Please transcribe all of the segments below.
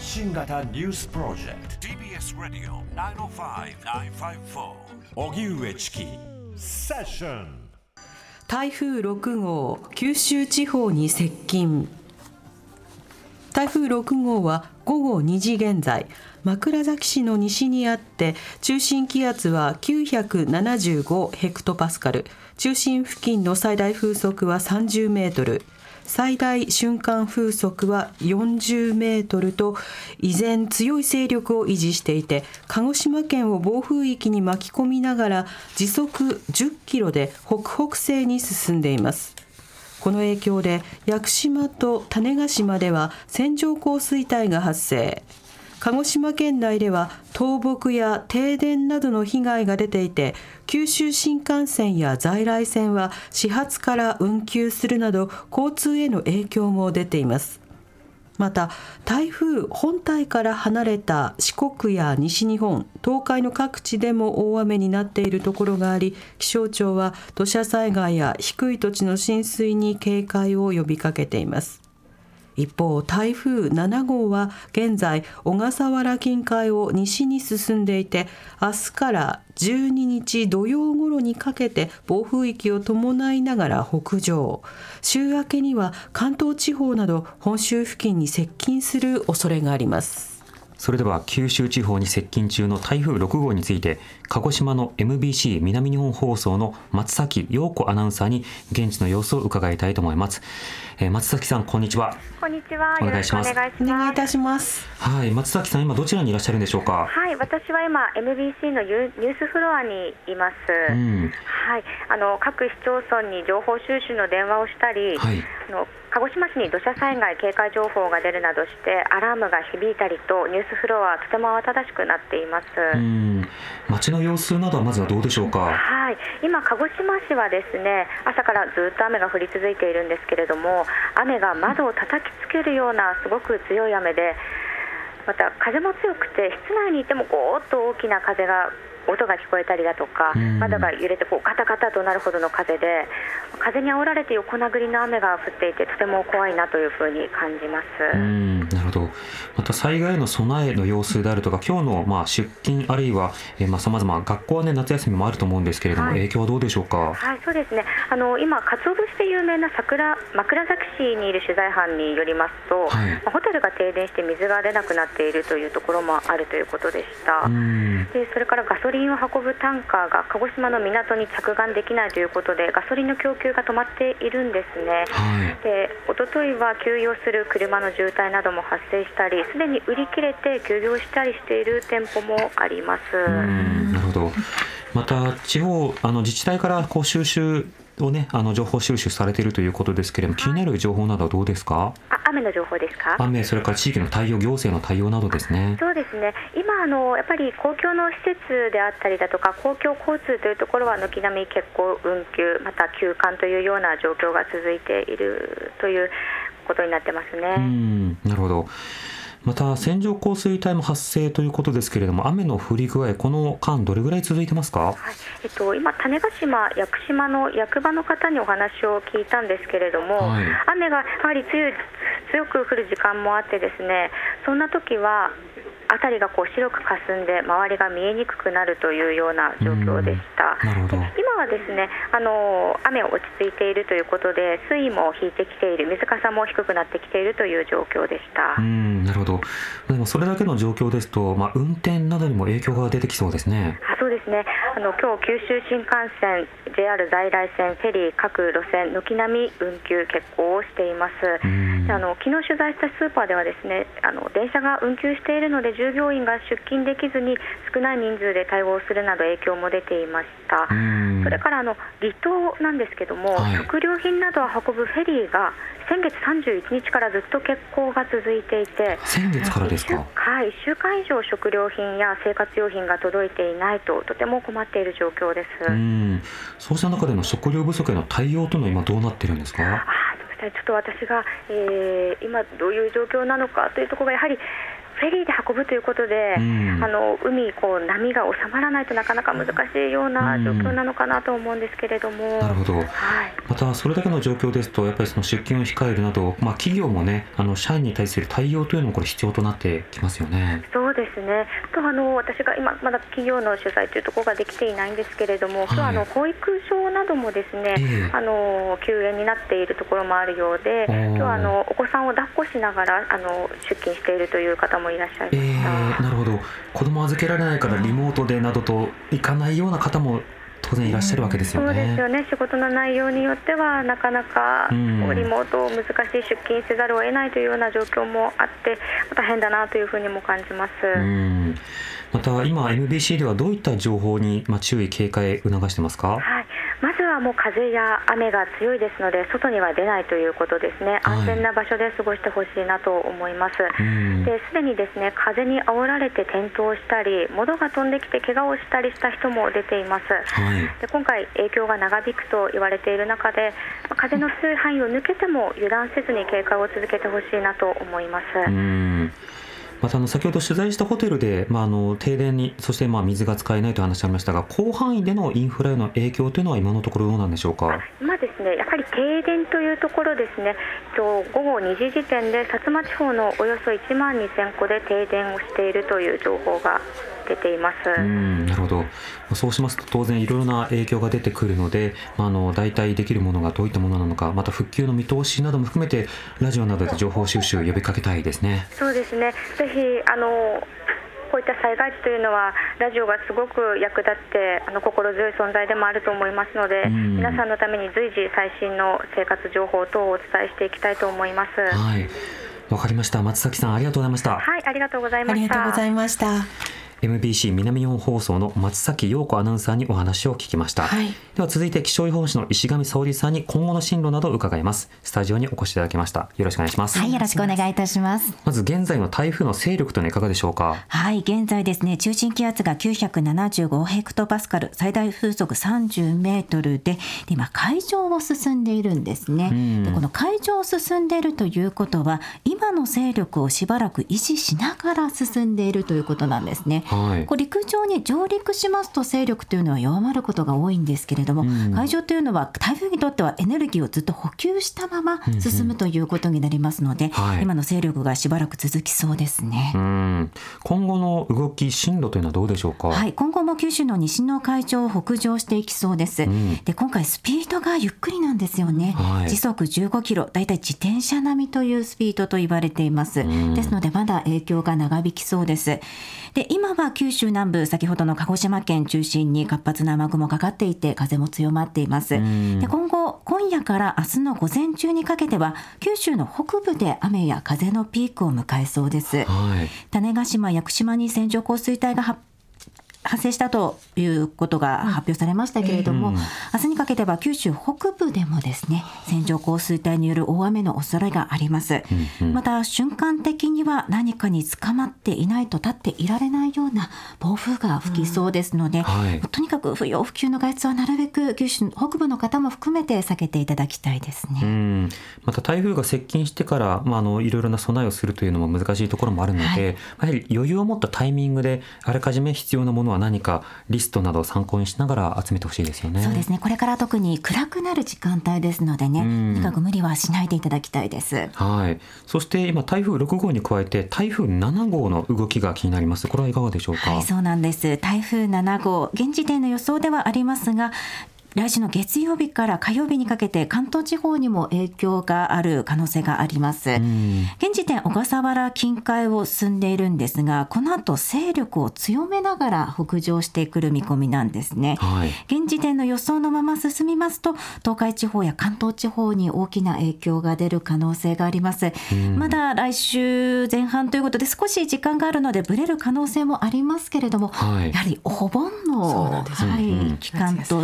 発信型ニュースプロジェクト。TBS ラディオ905-954おぎゅうえちきセッション台風6号九州地方に接近。台風6号は午後2時現在枕崎市の西にあって中心気圧は975ヘクトパスカル。中心付近の最大風速は30メートル最大瞬間風速は40メートルと依然強い勢力を維持していて鹿児島県を暴風域に巻き込みながら時速10キロで北北西に進んでいます。この影響で屋久島と種子島では線状降水帯が発生。鹿児島県内では倒木や停電などの被害が出ていて九州新幹線や在来線は始発から運休するなど交通への影響も出ています。また台風本体から離れた四国や西日本東海の各地でも大雨になっているところがあり気象庁は土砂災害や低い土地の浸水に警戒を呼びかけています。一方台風7号は現在小笠原近海を西に進んでいて明日から12日土曜頃にかけて暴風域を伴いながら北上。週明けには関東地方など本州付近に接近する恐れがあります。それでは九州地方に接近中の台風6号について鹿児島の MBC 南日本放送の松崎陽子アナウンサーに現地の様子を伺いたいと思います、えー、松崎さんこんにちは。こんにちは。お願いします。お願いいたします。はい松崎さん今どちらにいらっしゃるんでしょうか？はい私は今 MBC のニュースフロアにいます、うん、はいあの各市町村に情報収集の電話をしたり、はい、あの鹿児島市に土砂災害警戒情報が出るなどしてアラームが響いたりとニュースフロアとても慌ただしくなっています。街の様子などはまずはどうでしょうか？はいい。今鹿児島市はですね朝からずっと雨が降り続いているんですけれども雨が窓を叩きつけるようなすごく強い雨でまた風も強くて室内にいてもゴーっと大きな風が音が聞こえたりだとか、窓が揺れてこうガタガタとなるほどの風で風に煽られて横殴りの雨が降っていてとても怖いなというふうに感じます。うんなるほど。また災害の備えの様子であるとか今日のまあ出勤あるいはさまざ、ま学校は、ね、夏休みもあると思うんですけれども、はい、影響はどうでしょうか、はい、そうですね。あの今、かつお節で有名な桜枕崎市にいる取材班によりますと、はい、ホテルが停電して水が出なくなっているというところもあるということでした。でそれからガソリンを運ぶタンカーが鹿児島の港に着岸できないということでガソリンの供給が止まっているんですね、はい、で一昨日は休養する車の渋滞なども発生したりすでに売り切れて休業したりしている店舗もあります。なるほど。また地方あの自治体からこう収集をねあの情報収集されているということですけれども、気になる情報などはどうですか？雨の情報ですか？雨、それから地域の対応、行政の対応などですね。そうですね、今あの、やっぱり公共の施設であったりだとか、公共交通というところは軒並み欠航、運休、また休館というような状況が続いているということになってますね。うんなるほどまた線状降水帯も発生ということですけれども、雨の降り具合、この間、どれぐらい続いてますか、はい。えっと、今、種子島、屋久島の役場の方にお話を聞いたんですけれども、はい、雨がやはり強い強く降る時間もあって、ですねそんな時は辺りがこう白く霞んで周りが見えにくくなるというような状況でした。今はですねあの雨落ち着いているということで水位も引いてきている水かさも低くなってきているという状況でした。うんなるほど。でもそれだけの状況ですと、まあ運転などにも影響が出てきそうですね。あそうですね。あの今日九州新幹線、JR 在来線、フェリー各路線軒並み運休欠航をしています。あの昨日取材したスーパーではですねあの電車が運休しているので従業員が出勤できずに少ない人数で対応するなど影響も出ていました、それからあの離島なんですけども、はい、食料品などを運ぶフェリーが先月31日からずっと欠航が続いていて、先月からですか？はい、1週間以上食料品や生活用品が届いていないと、とても困っている状況です。うん。そうした中での食料不足への対応というのは、今、どうなっているんですか？あちょっと私が、えー、今どういう状況なのかというところがやはりフェリーで運ぶということで、うん、あの海こう波が収まらないとなかなか難しいような状況なのかなと思うんですけれども、なるほど、はい、またそれだけの状況ですとやっぱりその出勤を控えるなど、まあ、企業もねあの社員に対する対応というのもこれ必要となってきますよね。そうですね。とあの私が今まだ企業の取材というところができていないんですけれども、はい、今日あの保育所などもですね、えー、あの休園になっているところもあるようで今日はあのお子さんを抱っこしながらあの出勤しているという方もいらっしゃいました、えー、なるほど子供預けられないからリモートでなどと行かないような方も当然いらっしゃるわけですよね。そうですよね仕事の内容によってはなかなかリモート難しい出勤せざるを得ないというような状況もあって大変だなというふうにも感じます。また今 MBC ではどういった情報にまあ注意警戒促してますか？はいはもう風や雨が強いですので外には出ないということですね、安全な場所で過ごしてほしいなと思います。ですでにですね風に煽られて転倒したり、物が飛んできて怪我をしたりした人も出ています。はい、で今回影響が長引くと言われている中で、風の強い範囲を抜けても油断せずに警戒を続けてほしいなと思います。またあの先ほど取材したホテルで、まあ、あの停電にそしてまあ水が使えないという話ありましたが広範囲でのインフラへの影響というのは今のところどうなんでしょうか？今ですねやはり停電というところですね午後2時時点で薩摩地方のおよそ1万2000戸で停電をしているという情報が出ています。うんなるほど。そうしますと当然いろいろな影響が出てくるので、まあ、あの代替できるものがどういったものなのかまた復旧の見通しなども含めてラジオなどで情報収集呼びかけたいですね。そうですね。ぜひあのこういった災害時というのはラジオがすごく役立ってあの心強い存在でもあると思いますので、皆さんのために随時最新の生活情報等をお伝えしていきたいと思います。はい。わかりました。松崎さんありがとうございました。はいありがとうございました。ありがとうございました MBC 南日本放送の松崎陽子アナウンサーにお話を聞きました、はい、では続いて気象予報士の石上沙織さんに今後の進路などを伺います。スタジオにお越しいただきました。よろしくお願いします。はいよろしくお願いいたします。まず現在の台風の勢力というのはいかがでしょうか？はい現在ですね中心気圧が975ヘクトパスカル最大風速30メートルで今海上を進んでいるんですね。でこの海上を進んでいるということは今の勢力をしばらく維持しながら進んでいるということなんですね、はい、こう陸上に上陸しますと勢力というのは弱まることが多いんですけれども、うん、海上というのは台風にとってはエネルギーをずっと補給したまま進むということになりますので、うんうん今の勢力がしばらく続きそうですね。今後の動き進路というのはどうでしょうか？はい、今後も九州の西の海上を北上していきそうです。うん、で今回スピードがゆっくりなんですよね。はい、時速15キロ、だいたい自転車並みというスピードと言われています。ですのでまだ影響が長引きそうです。で今は九州南部先ほどの鹿児島県中心に活発な雨雲かかっていて風も強まっています。で今後今夜から明日の午前中にかけては九州の北部で雨や風のピークを迎えそうです。はい、種子島屋久島に線状降水帯が発発生したということが発表されましたけれども、うん、明日にかけては九州北部でもですね線状降水帯による大雨の恐れがあります、うんうん、また瞬間的には何かに捕まっていないと立っていられないような暴風が吹きそうですので、うんはい、とにかく不要不急の外出はなるべく九州北部の方も含めて避けていただきたいですね、また台風が接近してから、まあ、あのいろいろな備えをするというのも難しいところもあるので、はい、やはり余裕を持ったタイミングであらかじめ必要なものは何かリストなどを参考にしながら集めてほしいですよね。そうですね。これから特に暗くなる時間帯ですのでね、とにかく無理はしないでいただきたいです。はい。そして今台風6号に加えて台風7号の動きが気になります。これはいかがでしょうか。はい、そうなんです。台風7号、現時点の予想ではありますが、来週の月曜日から火曜日にかけて関東地方にも影響がある可能性があります。現時点小笠原近海を進んでいるんですが、この後勢力を強めながら北上してくる見込みなんですね。はい、現時点の予想のまま進みますと、東海地方や関東地方に大きな影響が出る可能性があります。まだ来週前半ということで少し時間があるのでブレる可能性もありますけれども、はい、やはりお盆の、はい、期間と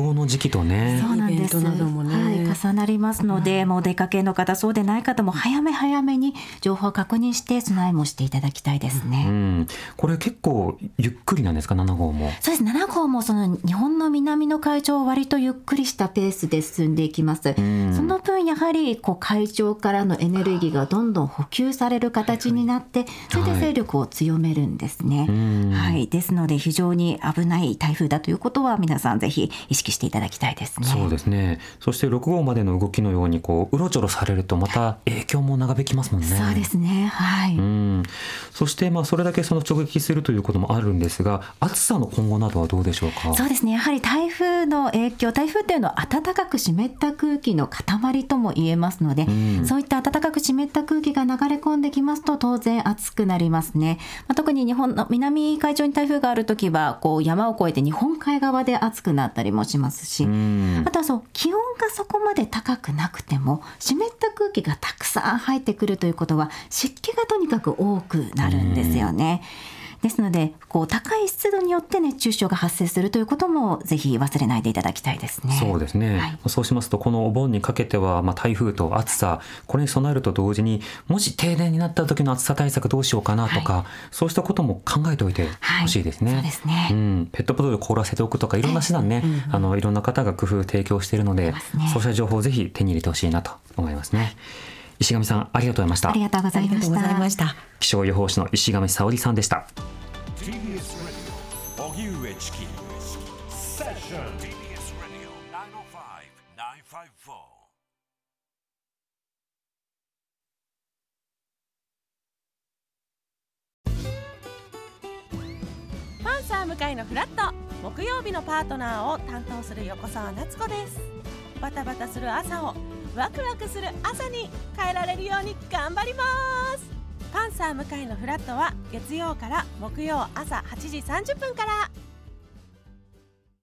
移動動の時期とね。そうなんです、ね、はい、重なりますので、うん、もう出かけの方そうでない方も早め早めに情報を確認して備えもしていただきたいですね。うん、これ結構ゆっくりなんですか？7号も。そうです。7号もその日本の南の海上を割とゆっくりしたペースで進んでいきます。うん、その分やはりこう海上からのエネルギーがどんどん補給される形になって、それで勢力を強めるんですね。はい、はい、ですので非常に危ない台風だということは皆さんぜひ意識していただきたいですね。そうですね。そして6号までの動きのようにこううろちょろされるとまた影響も長引きますもんね。そうですね。はい。うん。そしてまあそれだけその直撃するということもあるんですが、暑さの今後などはどうでしょうか？そうですね。やはり台風の影響、台風っていうのは暖かく湿った空気の塊とも言えますので、うん、そういった暖かく湿った空気が流れ込んできますと当然暑くなりますね。まあ、特に日本の南海上に台風があるときはこう山を越えて日本海側で暑くなったりもしますし、あとはそう気温がそこまで高くなくても湿った空気がたくさん入ってくるということは湿気がとにかく多くなるんですよね。ですのでこう高い湿度によって熱中症が発生するということもぜひ忘れないでいただきたいですね。そうですね、はい、そうしますとこのお盆にかけては、まあ、台風と暑さこれに備えると同時にもし停電になった時の暑さ対策どうしようかなとか、はい、そうしたことも考えておいてほしいですね。はい、そうですね、うん、ペットボトル凍らせておくとかいろんな手段ね、うんうん、あのいろんな方が工夫提供しているので、ね、そうした情報をぜひ手に入れてほしいなと思いますね。石上さんありがとうございました。ありがとうございました。気象予報士の石上沙織さんでした。TBS Radio 荻上チキセッション TBS Radio 905-954パンサー向かいのフラット木曜日のパートナーを担当する横澤夏子ですバタバタする朝をワクワクする朝に変えられるように頑張ります。パンサー向井のフラットは月曜から木曜朝8時30分から。